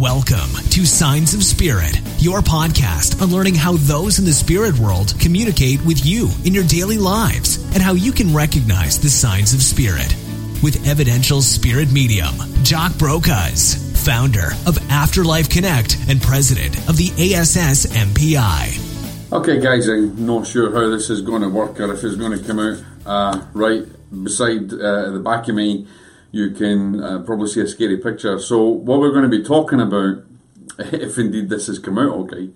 Welcome to Signs of Spirit, your podcast on learning how those in the spirit world communicate with you in your daily lives and how you can recognize the signs of spirit. With evidential spirit medium, Jock Brocas, founder of Afterlife Connect and president of the ASS MPI. Okay, guys, I'm not sure how this is going to work or if it's going to come out uh, right beside uh, the back of me you can uh, probably see a scary picture. So, what we're going to be talking about, if indeed this has come out okay,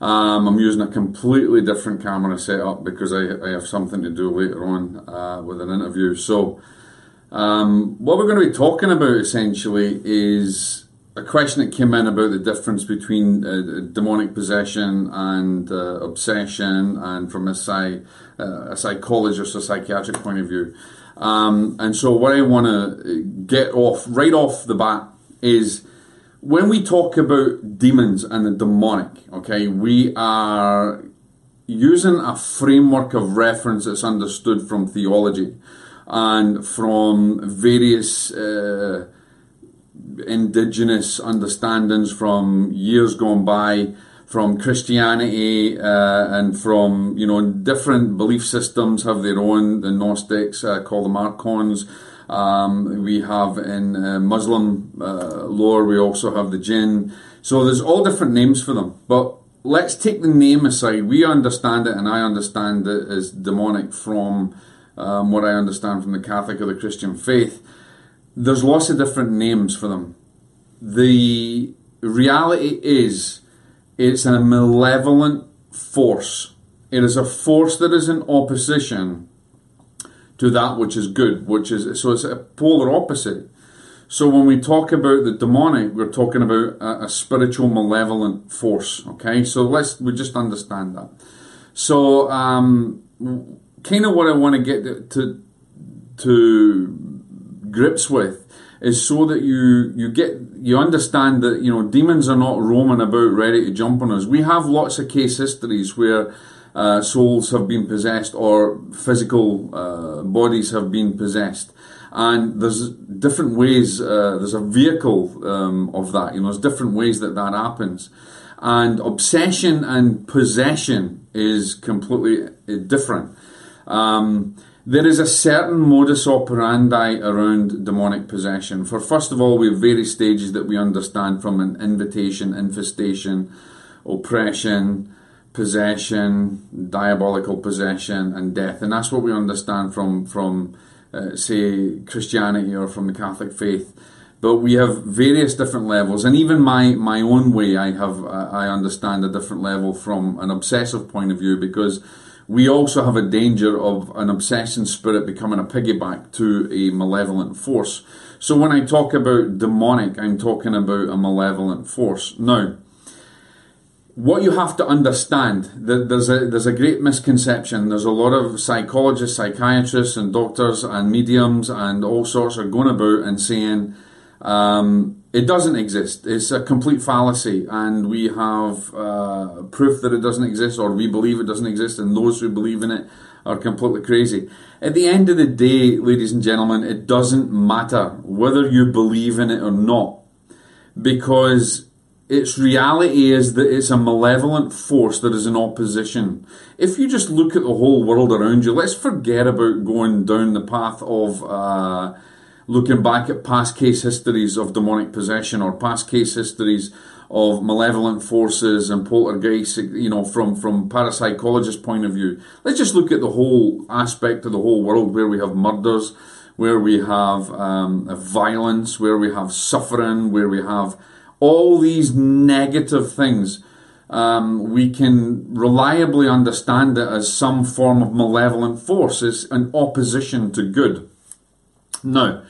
um, I'm using a completely different camera setup because I, I have something to do later on uh, with an interview. So, um, what we're going to be talking about essentially is a question that came in about the difference between uh, demonic possession and uh, obsession, and from a, psy, uh, a psychologist or psychiatric point of view. Um, and so, what I want to get off right off the bat is when we talk about demons and the demonic, okay, we are using a framework of reference that's understood from theology and from various uh, indigenous understandings from years gone by from Christianity uh, and from you know different belief systems have their own. The Gnostics uh, call them archons. Um, we have in uh, Muslim uh, lore we also have the jinn. So there's all different names for them. But let's take the name aside. We understand it, and I understand it as demonic from um, what I understand from the Catholic or the Christian faith. There's lots of different names for them. The reality is it's a malevolent force. It is a force that is in opposition to that which is good, which is so it's a polar opposite. So when we talk about the demonic, we're talking about a, a spiritual malevolent force. Okay, so let's we just understand that. So um, kind of what I want to get to to grips with is so that you you get you understand that you know demons are not roaming about ready to jump on us. We have lots of case histories where uh, souls have been possessed or physical uh, bodies have been possessed, and there's different ways. Uh, there's a vehicle um, of that. You know, there's different ways that that happens, and obsession and possession is completely different. Um, there is a certain modus operandi around demonic possession. For first of all, we have various stages that we understand from an invitation, infestation, oppression, possession, diabolical possession, and death. And that's what we understand from, from uh, say, Christianity or from the Catholic faith. But we have various different levels, and even my, my own way, I have uh, I understand a different level from an obsessive point of view because we also have a danger of an obsession spirit becoming a piggyback to a malevolent force. So when I talk about demonic, I'm talking about a malevolent force. Now, what you have to understand that there's a there's a great misconception. There's a lot of psychologists, psychiatrists, and doctors and mediums and all sorts are going about and saying um, it doesn't exist. It's a complete fallacy, and we have uh, proof that it doesn't exist, or we believe it doesn't exist, and those who believe in it are completely crazy. At the end of the day, ladies and gentlemen, it doesn't matter whether you believe in it or not, because its reality is that it's a malevolent force that is in opposition. If you just look at the whole world around you, let's forget about going down the path of. Uh, looking back at past case histories of demonic possession or past case histories of malevolent forces and poltergeists, you know, from, from parapsychologist point of view. Let's just look at the whole aspect of the whole world where we have murders, where we have um, violence, where we have suffering, where we have all these negative things. Um, we can reliably understand it as some form of malevolent force, it's an opposition to good. Now,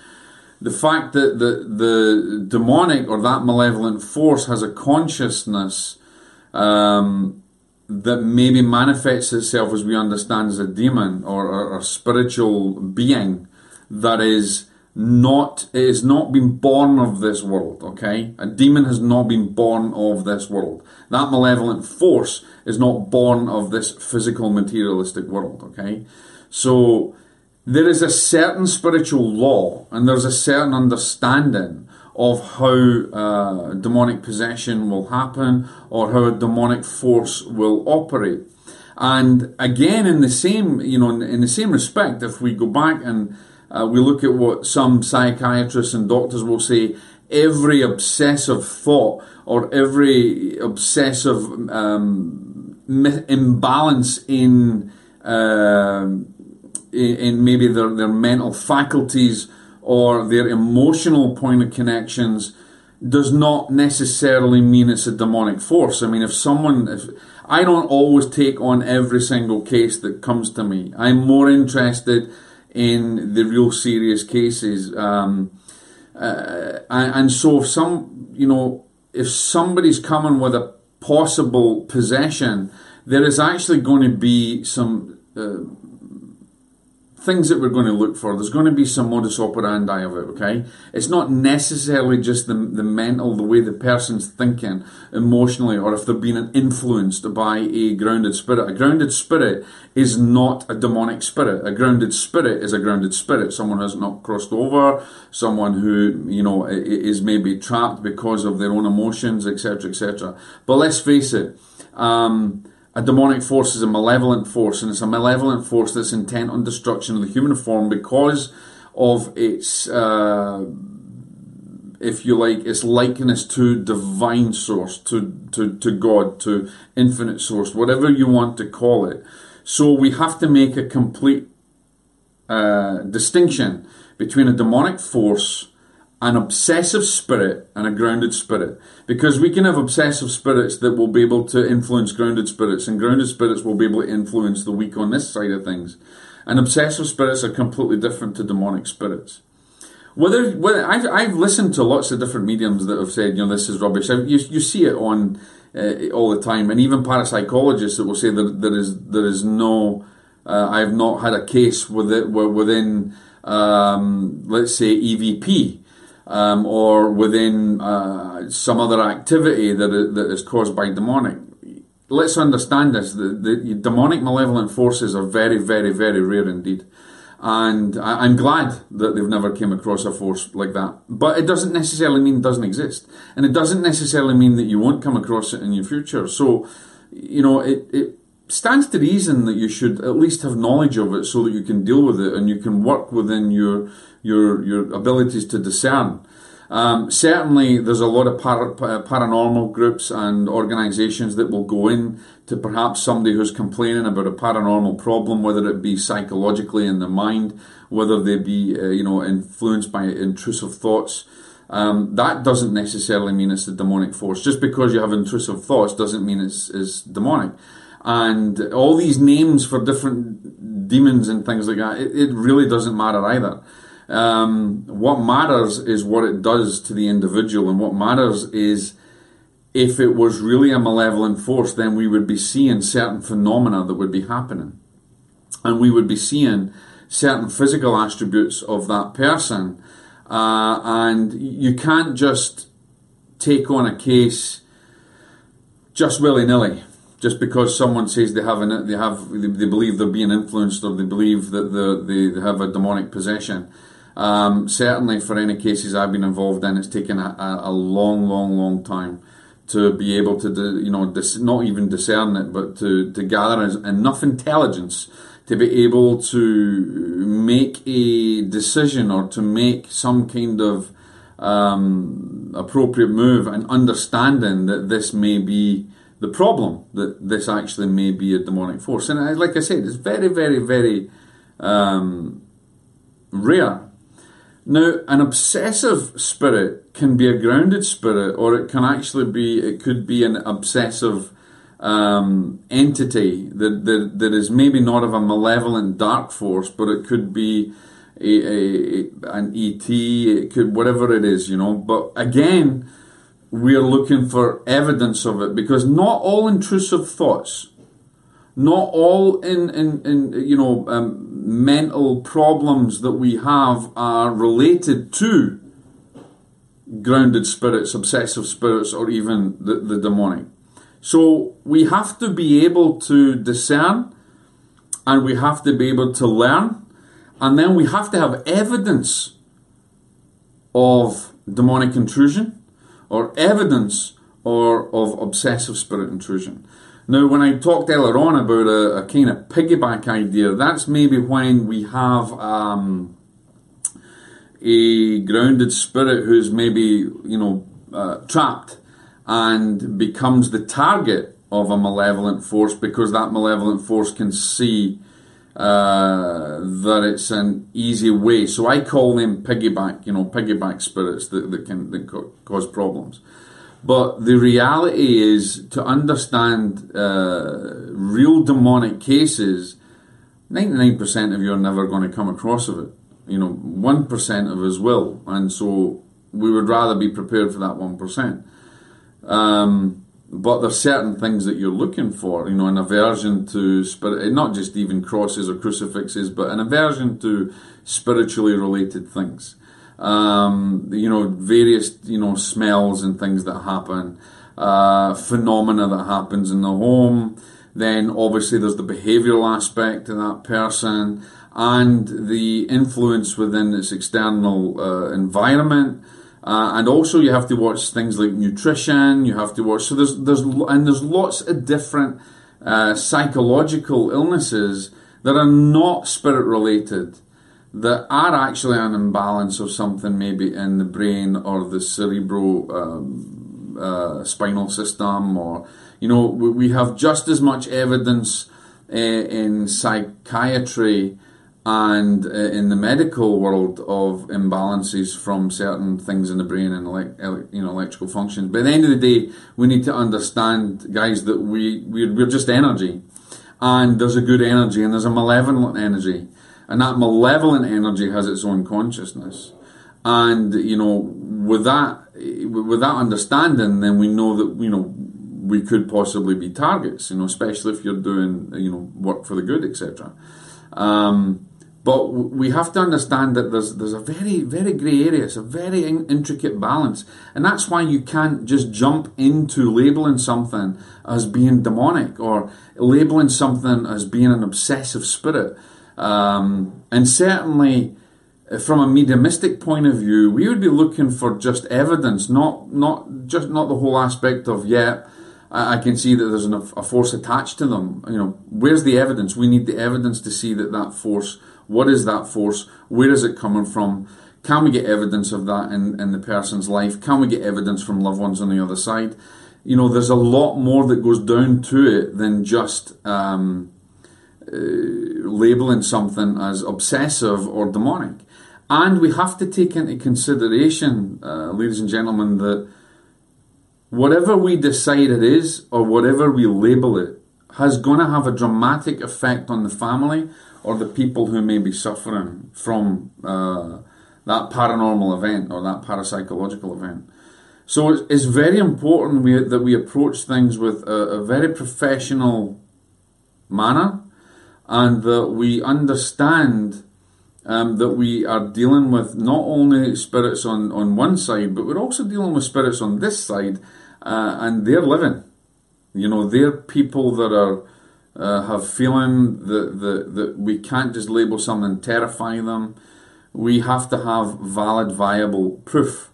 the fact that the, the demonic or that malevolent force has a consciousness um, that maybe manifests itself as we understand as a demon or, or spiritual being that is not it has not been born of this world okay? A demon has not been born of this world. That malevolent force is not born of this physical materialistic world okay? So there is a certain spiritual law and there's a certain understanding of how uh, demonic possession will happen or how a demonic force will operate. And again, in the same, you know, in the same respect, if we go back and uh, we look at what some psychiatrists and doctors will say, every obsessive thought or every obsessive um, imbalance in, uh, in maybe their, their mental faculties or their emotional point of connections does not necessarily mean it's a demonic force. I mean, if someone, if, I don't always take on every single case that comes to me. I'm more interested in the real serious cases. Um, uh, and, so, if some, you know, if somebody's coming with a possible possession, there is actually going to be some uh, things that we're going to look for. There's going to be some modus operandi of it, okay? It's not necessarily just the, the mental, the way the person's thinking emotionally, or if they're being influenced by a grounded spirit. A grounded spirit is not a demonic spirit. A grounded spirit is a grounded spirit. Someone who's not crossed over, someone who, you know, is maybe trapped because of their own emotions, etc., etc. But let's face it, um, a demonic force is a malevolent force, and it's a malevolent force that's intent on destruction of the human form because of its, uh, if you like, its likeness to divine source, to, to, to God, to infinite source, whatever you want to call it. So we have to make a complete uh, distinction between a demonic force an obsessive spirit and a grounded spirit. Because we can have obsessive spirits that will be able to influence grounded spirits, and grounded spirits will be able to influence the weak on this side of things. And obsessive spirits are completely different to demonic spirits. Whether, whether I've, I've listened to lots of different mediums that have said, you know, this is rubbish. You, you see it on uh, all the time, and even parapsychologists that will say that there is there is no. Uh, I have not had a case with it within, um, let's say, EVP um, or within uh, some other activity that is, that is caused by demonic. Let's understand this: the, the demonic malevolent forces are very, very, very rare indeed, and I, am glad that they've never came across a force like that. But it doesn't necessarily mean it doesn't exist, and it doesn't necessarily mean that you won't come across it in your future. So, you know, it, it stands to reason that you should at least have knowledge of it so that you can deal with it and you can work within your your your abilities to discern. Um, certainly, there's a lot of para, paranormal groups and organisations that will go in to perhaps somebody who's complaining about a paranormal problem, whether it be psychologically in the mind, whether they be uh, you know influenced by intrusive thoughts. Um, that doesn't necessarily mean it's a demonic force. Just because you have intrusive thoughts doesn't mean it's, it's demonic and all these names for different demons and things like that, it, it really doesn't matter either. Um, what matters is what it does to the individual, and what matters is if it was really a malevolent force, then we would be seeing certain phenomena that would be happening, and we would be seeing certain physical attributes of that person, uh, and you can't just take on a case just willy nilly just because someone says they have an, they have they believe they're being influenced or they believe that they, they have a demonic possession. Um, certainly, for any cases I've been involved in, it's taken a, a long, long, long time to be able to, you know, dis, not even discern it, but to, to gather enough intelligence to be able to make a decision or to make some kind of um, appropriate move and understanding that this may be the problem that this actually may be a demonic force. And like I said, it's very, very, very um, rare. Now, an obsessive spirit can be a grounded spirit, or it can actually be, it could be an obsessive um, entity that, that, that is maybe not of a malevolent dark force, but it could be a, a, an ET, it could, whatever it is, you know. But again, we're looking for evidence of it because not all intrusive thoughts, not all in, in, in you know um, mental problems that we have are related to grounded spirits, obsessive spirits, or even the, the demonic. So we have to be able to discern and we have to be able to learn and then we have to have evidence of demonic intrusion or evidence or of obsessive spirit intrusion. Now, when I talked earlier on about a, a kind of piggyback idea, that's maybe when we have um, a grounded spirit who's maybe, you know, uh, trapped and becomes the target of a malevolent force because that malevolent force can see uh, that it's an easy way. So I call them piggyback, you know, piggyback spirits that, that can that cause problems. But the reality is to understand uh, real demonic cases, 99% of you are never going to come across of it. You know, 1% of us will. And so we would rather be prepared for that 1%. Um, but there's certain things that you're looking for, you know, an aversion to spirit, not just even crosses or crucifixes, but an aversion to spiritually related things um, you know, various, you know, smells and things that happen, uh, phenomena that happens in the home. Then obviously there's the behavioural aspect of that person and the influence within its external uh, environment. Uh, and also you have to watch things like nutrition. You have to watch so there's there's and there's lots of different uh, psychological illnesses that are not spirit related that are actually an imbalance of something maybe in the brain or the cerebral um, uh, spinal system or you know we have just as much evidence uh, in psychiatry and uh, in the medical world of imbalances from certain things in the brain and you know electrical functions. But at the end of the day, we need to understand, guys, that we we're, we're just energy, and there's a good energy and there's a malevolent energy, and that malevolent energy has its own consciousness. And you know, with that, with that understanding, then we know that you know we could possibly be targets. You know, especially if you're doing you know work for the good, etc. Um, but we have to understand that there's there's a very very grey area. It's a very in- intricate balance, and that's why you can't just jump into labeling something as being demonic or labeling something as being an obsessive spirit um, and certainly, uh, from a mediumistic point of view, we would be looking for just evidence, not not just not the whole aspect of yeah. I can see that there's an, a force attached to them. You know, where's the evidence? We need the evidence to see that that force. What is that force? Where is it coming from? Can we get evidence of that in, in the person's life? Can we get evidence from loved ones on the other side? You know, there's a lot more that goes down to it than just um, uh, labeling something as obsessive or demonic. And we have to take into consideration, uh, ladies and gentlemen, that whatever we decide it is or whatever we label it has going to have a dramatic effect on the family or the people who may be suffering from uh, that paranormal event or that parapsychological event. So it's, very important we, that we approach things with a, a very professional manner and that we understand um, that we are dealing with not only spirits on, on one side, but we're also dealing with spirits on this side, uh, and they're living. You know, they're people that are uh, have feeling that, that that we can't just label something terrify them. We have to have valid, viable proof.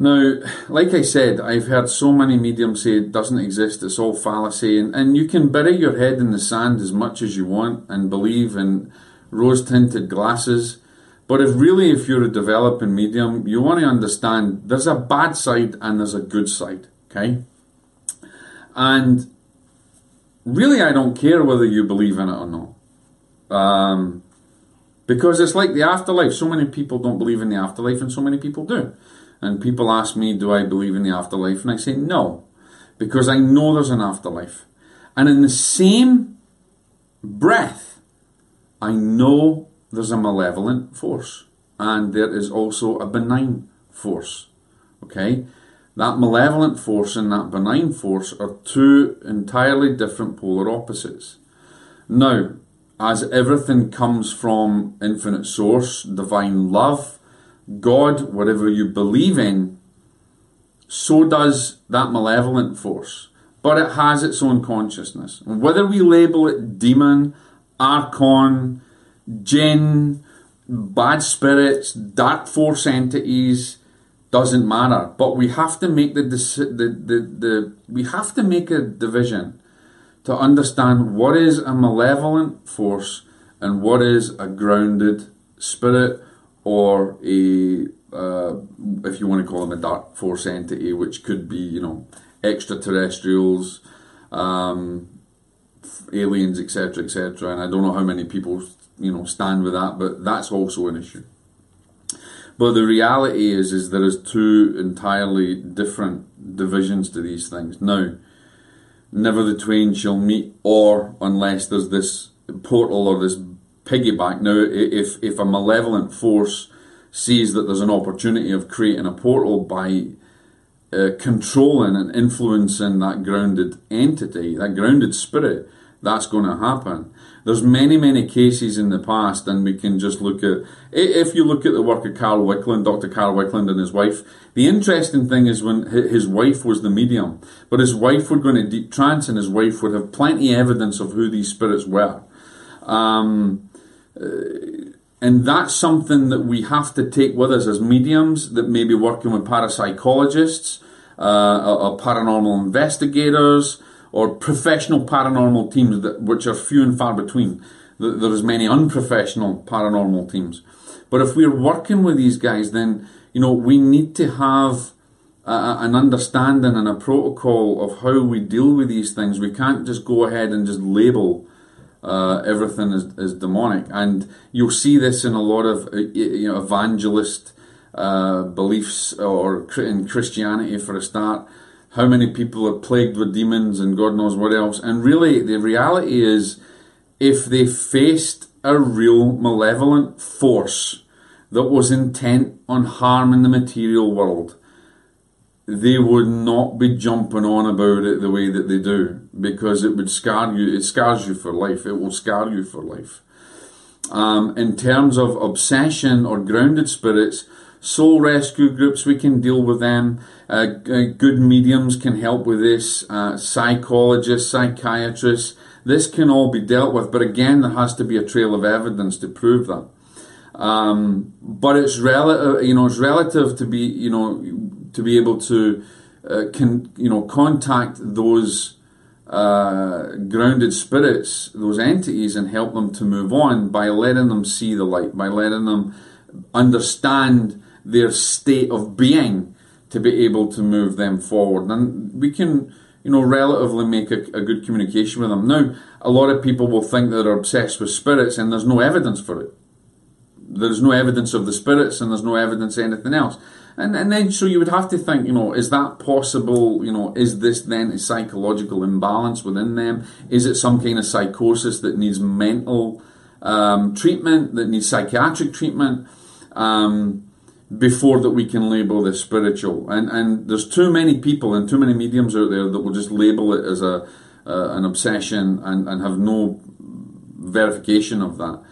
Now, like I said, I've heard so many mediums say it doesn't exist, it's all fallacy, and, and you can bury your head in the sand as much as you want and believe in rose tinted glasses. But if really, if you're a developing medium, you want to understand there's a bad side and there's a good side, okay? And really, I don't care whether you believe in it or not. Um, because it's like the afterlife. So many people don't believe in the afterlife, and so many people do. And people ask me, do I believe in the afterlife? And I say, no, because I know there's an afterlife. And in the same breath, I know there's a malevolent force. And there is also a benign force. Okay? That malevolent force and that benign force are two entirely different polar opposites. Now, as everything comes from infinite source, divine love, God, whatever you believe in, so does that malevolent force. But it has its own consciousness. Whether we label it demon, archon, jinn, bad spirits, dark force entities, doesn't matter. But we have to make the, the, the, the we have to make a division to understand what is a malevolent force and what is a grounded spirit or a uh, if you want to call them a dark force entity, which could be you know extraterrestrials, um, aliens, etc., etc. And I don't know how many people you know stand with that, but that's also an issue. But the reality is, is there is two entirely different divisions to these things. Now, never the twain shall meet, or unless there's this portal or this piggyback. Now, if if a malevolent force sees that there's an opportunity of creating a portal by uh, controlling and influencing that grounded entity, that grounded spirit, that's going to happen. There's many, many cases in the past, and we can just look at. If you look at the work of Carl Wickland, Dr. Carl Wickland and his wife, the interesting thing is when his wife was the medium, but his wife would go into deep trance, and his wife would have plenty of evidence of who these spirits were. Um, uh, and that's something that we have to take with us as mediums that may be working with parapsychologists, uh, or paranormal investigators, or professional paranormal teams, that, which are few and far between. There's many unprofessional paranormal teams. But if we're working with these guys, then you know we need to have a, an understanding and a protocol of how we deal with these things. We can't just go ahead and just label uh, everything as, is demonic. And you'll see this in a lot of uh, you know evangelist uh, beliefs or in Christianity for a start. How many people are plagued with demons and God knows what else? And really, the reality is, if they faced a real malevolent force that was intent on harming the material world, they would not be jumping on about it the way that they do because it would scar you. It scars you for life. It will scar you for life. Um, in terms of obsession or grounded spirits, soul rescue groups, we can deal with them. Uh, good mediums can help with this. Uh, psychologists, psychiatrists, this can all be dealt with. But again, there has to be a trail of evidence to prove that. Um, but it's relative, you know, it's relative to be, you know, to be able to uh, can you know contact those uh, grounded spirits, those entities, and help them to move on by letting them see the light, by letting them understand their state of being to be able to move them forward. And we can, you know, relatively make a, a good communication with them. Now, a lot of people will think that they're obsessed with spirits, and there's no evidence for it. There's no evidence of the spirits, and there's no evidence of anything else. And, and then, so you would have to think, you know, is that possible? You know, is this then a psychological imbalance within them? Is it some kind of psychosis that needs mental um, treatment, that needs psychiatric treatment? Um, before that we can label this spiritual. And and there's too many people and too many mediums out there that will just label it as a uh, an obsession and, and have no verification of that.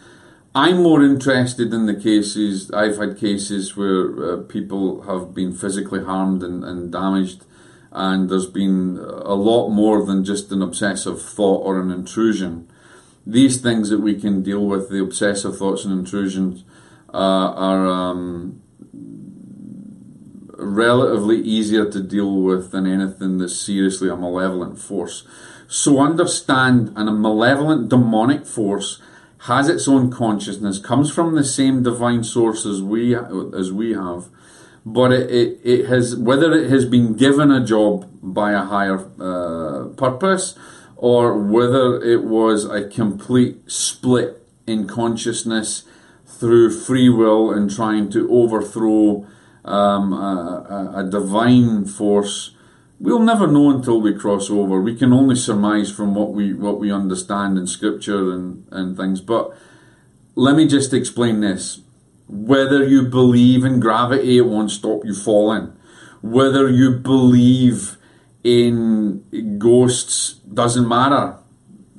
I'm more interested in the cases, I've had cases where uh, people have been physically harmed and, and damaged, and there's been a lot more than just an obsessive thought or an intrusion. These things that we can deal with, the obsessive thoughts and intrusions, uh, are um, relatively easier to deal with than anything that's seriously a malevolent force. So understand and a malevolent demonic force has its own consciousness, comes from the same divine source as we as we have, but it, it, it has whether it has been given a job by a higher uh, purpose or whether it was a complete split in consciousness through free will and trying to overthrow um, a, a, divine force We'll never know until we cross over. We can only surmise from what we what we understand in scripture and, and things. But let me just explain this. Whether you believe in gravity, it won't stop you falling. Whether you believe in ghosts doesn't matter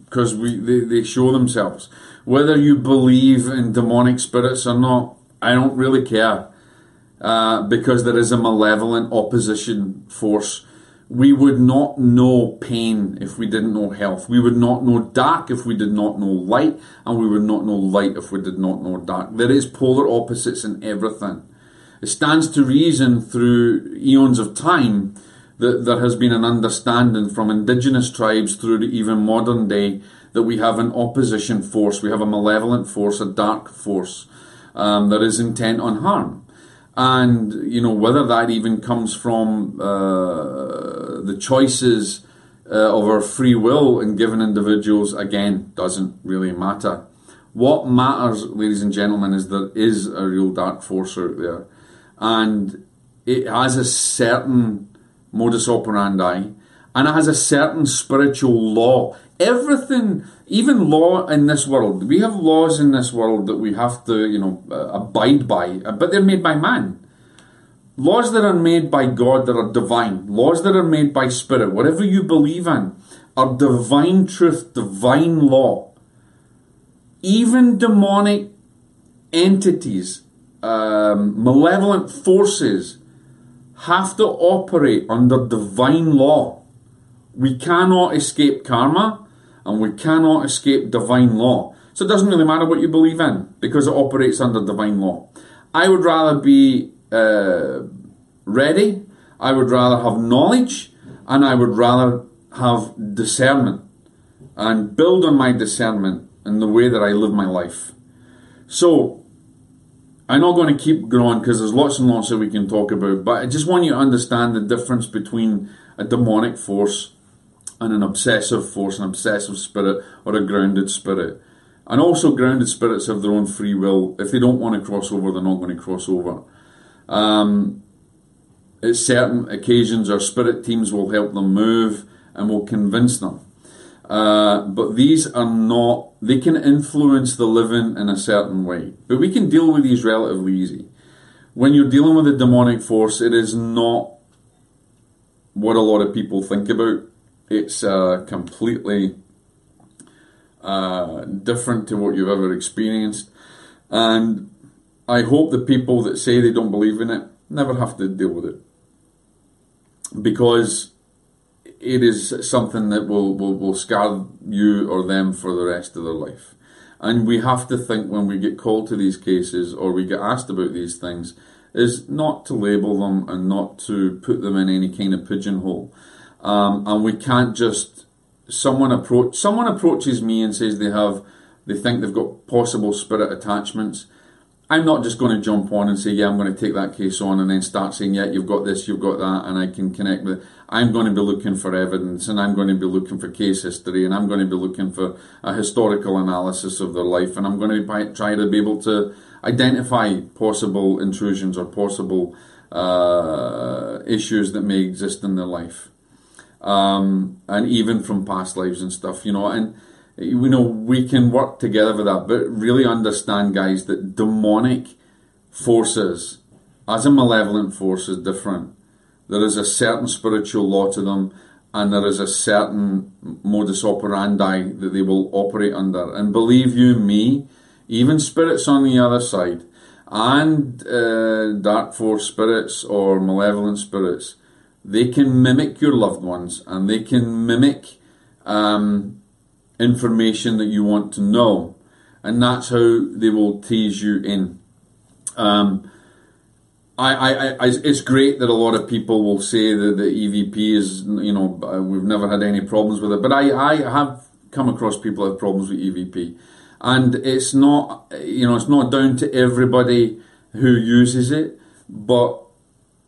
because we they, they show themselves. Whether you believe in demonic spirits or not, I don't really care. Uh, because there is a malevolent opposition force we would not know pain if we didn't know health. We would not know dark if we did not know light, and we would not know light if we did not know dark. There is polar opposites in everything. it stands to reason through eons of time that there has been an understanding from indigenous tribes through to even modern day that we have an opposition force, we have a malevolent force, a dark force um, that is intent on harm. And, you know, whether that even comes from uh, the choices uh, of our free will in given individuals, again, doesn't really matter. What matters, ladies and gentlemen, is there is a real dark force out there. And it has a certain modus operandi and it has a certain spiritual law. Everything, even law in this world, we have laws in this world that we have to, you know, uh, abide by, but they're made by man. Laws that are made by God that are divine, laws that are made by spirit, whatever you believe in, are divine truth, divine law even demonic entities, um, malevolent forces, have to operate under divine law. We cannot escape karma and we cannot escape divine law. So it doesn't really matter what you believe in because it operates under divine law. I would rather be uh, ready, I would rather have knowledge, and I would rather have discernment and build on my discernment in the way that I live my life. So, I'm not going to keep going because there's lots and lots that we can talk about, but I just want you to understand the difference between a demonic force and an obsessive force, an obsessive spirit, or a grounded spirit. And also, grounded spirits have their own free will. If they don't want to cross over, they're not going to cross over. Um, at certain occasions, our spirit teams will help them move and will convince them uh, but these are not, they can influence the living in a certain way. But we can deal with these relatively easy. When you're dealing with a demonic force, it is not what a lot of people think about. It's uh, completely uh, different to what you've ever experienced. And I hope the people that say they don't believe in it never have to deal with it. Because it is something that will, will, will scar you or them for the rest of their life. And we have to think when we get called to these cases or we get asked about these things is not to label them and not to put them in any kind of pigeonhole. Um, and we can't just someone approach someone approaches me and says they have they think they've got possible spirit attachments I'm not just going to jump on and say, yeah, I'm going to take that case on and then start saying, yeah, you've got this, you've got that, and I can connect with. it. I'm going to be looking for evidence and I'm going to be looking for case history and I'm going to be looking for a historical analysis of their life and I'm going to try to be able to identify possible intrusions or possible uh, issues that may exist in their life. Um, and even from past lives and stuff, you know, and you know, we can work together with that, but really understand, guys, that demonic forces, as a malevolent force, is different. There is a certain spiritual law to them, and there is a certain modus operandi that they will operate under. And believe you me, even spirits on the other side, and uh, dark force spirits or malevolent spirits, they can mimic your loved ones, and they can mimic. Um, information that you want to know, and that's how they will tease you in. Um, I, I, I, it's great that a lot of people will say that the EVP is, you know, uh, we've never had any problems with it, but I, I have come across people who have problems with EVP, and it's not, you know, it's not down to everybody who uses it, but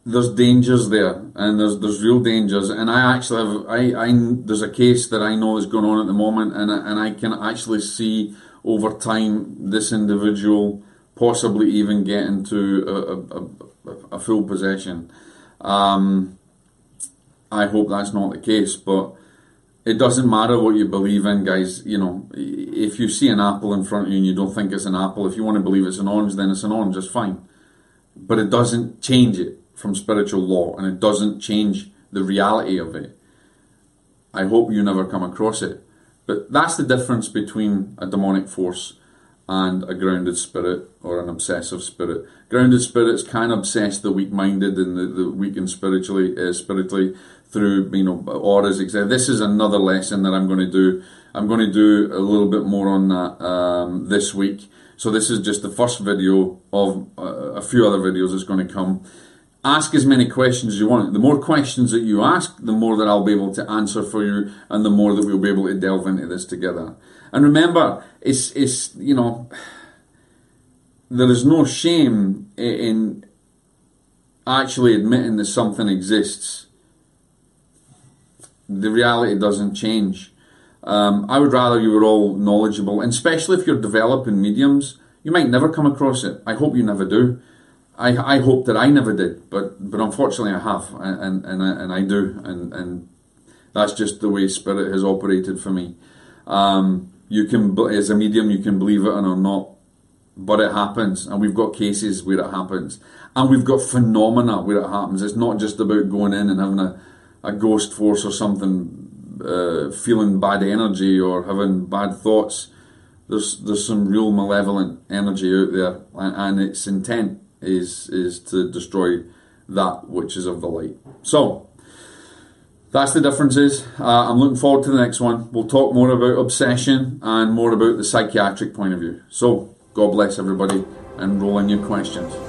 there's dangers there, and there's there's real dangers. And I actually have I, I there's a case that I know is going on at the moment, and and I can actually see over time this individual possibly even get into a, a, a full possession. Um, I hope that's not the case, but it doesn't matter what you believe in, guys. You know, if you see an apple in front of you and you don't think it's an apple, if you want to believe it's an orange, then it's an orange. It's fine, but it doesn't change it from spiritual law and it doesn't change the reality of it. I hope you never come across it. But that's the difference between a demonic force and a grounded spirit or an obsessive spirit. Grounded spirits can obsess the weak-minded and the, the weak and spiritually uh, spiritually through you know auras, etc. This is another lesson that I'm going to do. I'm going to do a little bit more on that um, this week So this is just the first video of uh, a few other videos that's going to come. Ask as many questions as you want. The more questions that you ask, the more that I'll be able to answer for you, and the more that we'll be able to delve into this together. And remember, it's it's you know, there is no shame in actually admitting that something exists. The reality doesn't change. Um, I would rather you were all knowledgeable, and especially if you're developing mediums, you might never come across it. I hope you never do. I, I hope that I never did, but but unfortunately I have, and and, and I do, and and that's just the way spirit has operated for me. Um, you can, as a medium, you can believe it or not, but it happens, and we've got cases where it happens, and we've got phenomena where it happens. It's not just about going in and having a, a ghost force or something uh, feeling bad energy or having bad thoughts. There's there's some real malevolent energy out there, and, and its intent is is to destroy that which is of the light. So that's the differences. Uh, I'm looking forward to the next one. We'll talk more about obsession and more about the psychiatric point of view. So God bless everybody and roll in your questions.